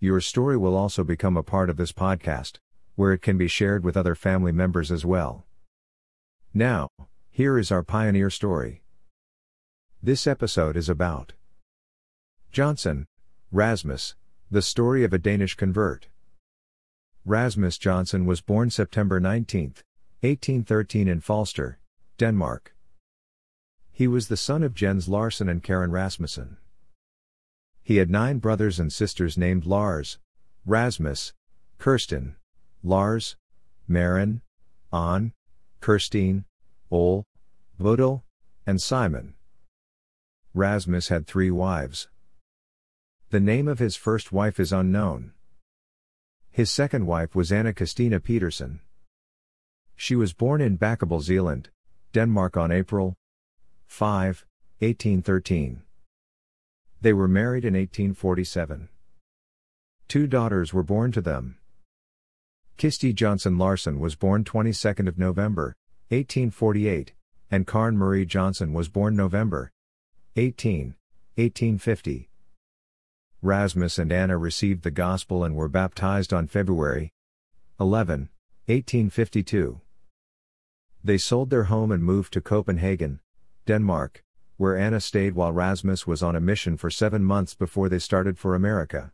Your story will also become a part of this podcast, where it can be shared with other family members as well. Now, here is our pioneer story. This episode is about Johnson, Rasmus, the story of a Danish convert. Rasmus Johnson was born September 19, 1813 in Falster, Denmark. He was the son of Jens Larsen and Karen Rasmussen. He had nine brothers and sisters named Lars, Rasmus, Kirsten, Lars, Maren, An, Kirstine, Ole, Bodil, and Simon. Rasmus had three wives. The name of his first wife is unknown. His second wife was Anna Christina Peterson. She was born in Bakkebøl, Zealand, Denmark on April 5, 1813. They were married in 1847. Two daughters were born to them. Kirsty Johnson Larsen was born 22nd of November, 1848, and Karen Marie Johnson was born November 18, 1850. Rasmus and Anna received the gospel and were baptized on February 11, 1852. They sold their home and moved to Copenhagen, Denmark, where Anna stayed while Rasmus was on a mission for seven months before they started for America.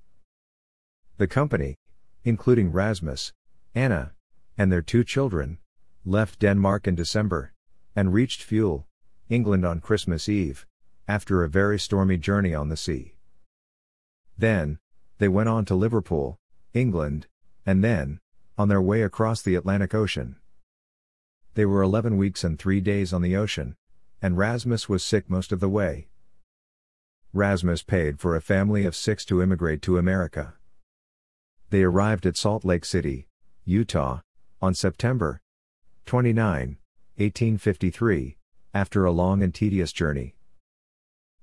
The company, including Rasmus, Anna, and their two children, left Denmark in December and reached Fuel, England on Christmas Eve after a very stormy journey on the sea. Then, they went on to Liverpool, England, and then, on their way across the Atlantic Ocean. They were 11 weeks and 3 days on the ocean, and Rasmus was sick most of the way. Rasmus paid for a family of six to immigrate to America. They arrived at Salt Lake City, Utah, on September 29, 1853, after a long and tedious journey.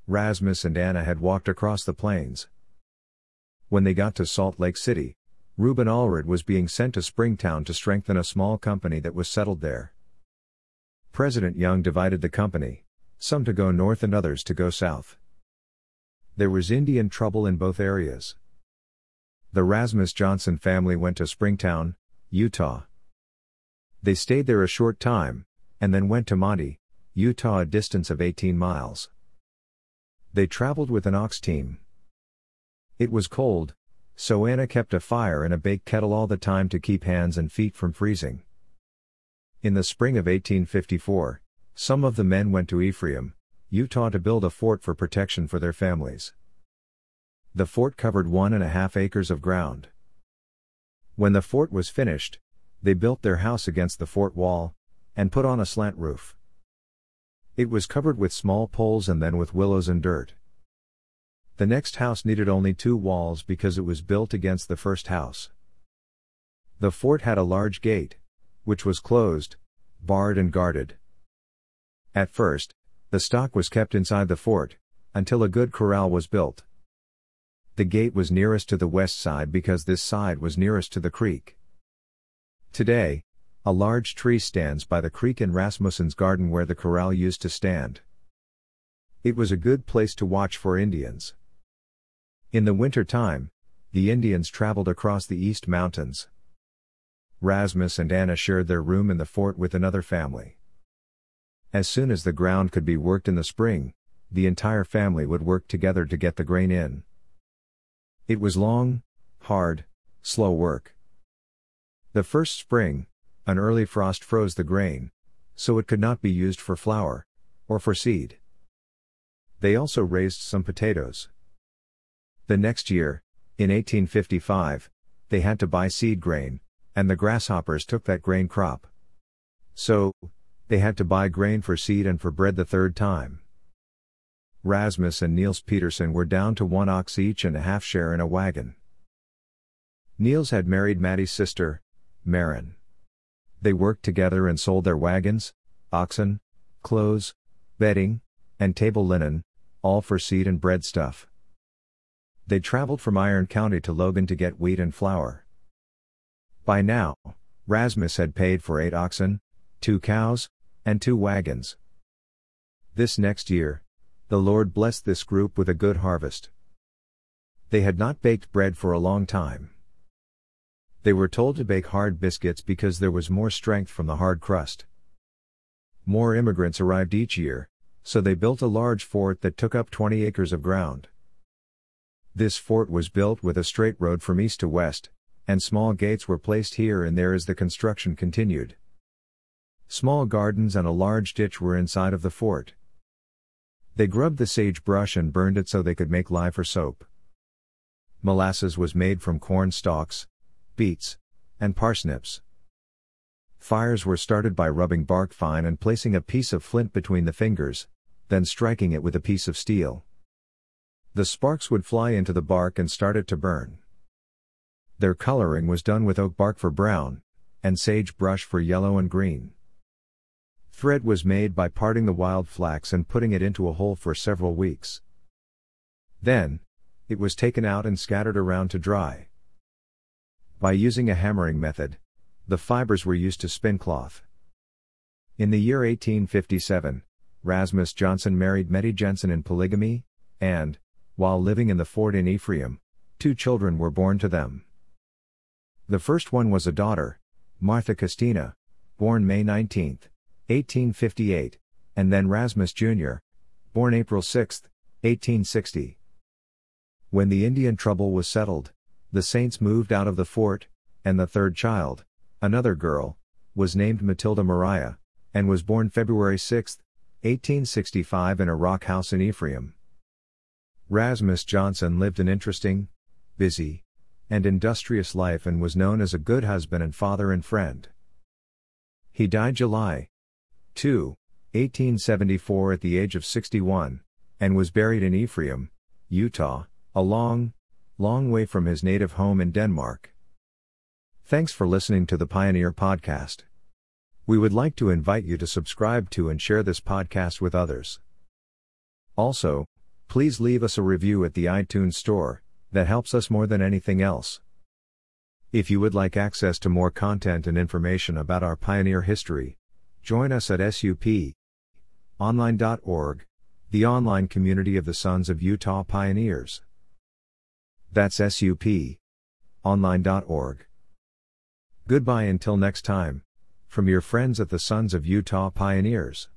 Rasmus and Anna had walked across the plains. When they got to Salt Lake City, Reuben Allred was being sent to Springtown to strengthen a small company that was settled there. President Young divided the company, some to go north and others to go south. There was Indian trouble in both areas. The Rasmus Johnson family went to Springtown, Utah. They stayed there a short time, and then went to Manti, Utah, a distance of 18 miles. They traveled with an ox team. It was cold, so Anna kept a fire in a bake kettle all the time to keep hands and feet from freezing. In the spring of 1854, some of the men went to Ephraim, Utah to build a fort for protection for their families. The fort covered one and a half acres of ground. When the fort was finished, they built their house against the fort wall, and put on a slant roof. It was covered with small poles and then with willows and dirt. The next house needed only two walls because it was built against the first house. The fort had a large gate, which was closed, barred, and guarded. At first, the stock was kept inside the fort, until a good corral was built. The gate was nearest to the west side because this side was nearest to the creek. Today, a large tree stands by the creek in Rasmussen's garden where the corral used to stand. It was a good place to watch for Indians. In the winter time, the Indians traveled across the East Mountains. Rasmus and Anna shared their room in the fort with another family. As soon as the ground could be worked in the spring, the entire family would work together to get the grain in. It was long, hard, slow work. The first spring, an early frost froze the grain, so it could not be used for flour, or for seed. They also raised some potatoes. The next year, in 1855, they had to buy seed grain, and the grasshoppers took that grain crop. So, they had to buy grain for seed and for bread the third time. Rasmus and Niels Peterson were down to one ox each and a half share in a wagon. Niels had married Mattie's sister, Marin. They worked together and sold their wagons, oxen, clothes, bedding, and table linen, all for seed and bread stuff. They traveled from Iron County to Logan to get wheat and flour. By now, Rasmus had paid for eight oxen, two cows, and two wagons. This next year, the Lord blessed this group with a good harvest. They had not baked bread for a long time. They were told to bake hard biscuits because there was more strength from the hard crust. More immigrants arrived each year, so they built a large fort that took up 20 acres of ground. This fort was built with a straight road from east to west, and small gates were placed here and there as the construction continued. Small gardens and a large ditch were inside of the fort. They grubbed the sagebrush and burned it so they could make lye for soap. Molasses was made from corn stalks, beets, and parsnips. Fires were started by rubbing bark fine and placing a piece of flint between the fingers, then striking it with a piece of steel. The sparks would fly into the bark and start it to burn. Their coloring was done with oak bark for brown, and sagebrush for yellow and green. Thread was made by parting the wild flax and putting it into a hole for several weeks. Then, it was taken out and scattered around to dry. By using a hammering method, the fibers were used to spin cloth. In the year 1857, Rasmus Johnson married Mettie Jensen in polygamy, and, while living in the fort in Ephraim, two children were born to them. The first one was a daughter, Martha Castina, born May 19, 1858, and then Rasmus Jr., born April 6, 1860. When the Indian trouble was settled, the Saints moved out of the fort, and the third child, another girl, was named Matilda Mariah, and was born February 6, 1865 in a rock house in Ephraim. Rasmus Johnson lived an interesting, busy, and industrious life and was known as a good husband and father and friend. He died July 2, 1874 at the age of 61, and was buried in Ephraim, Utah, a long, long way from his native home in Denmark. Thanks for listening to the Pioneer Podcast. We would like to invite you to subscribe to and share this podcast with others. Also, please leave us a review at the iTunes Store, that helps us more than anything else. If you would like access to more content and information about our pioneer history, join us at suponline.org, the online community of the Sons of Utah Pioneers. That's SUP. Online.org. Goodbye until next time, from your friends at the Sons of Utah Pioneers.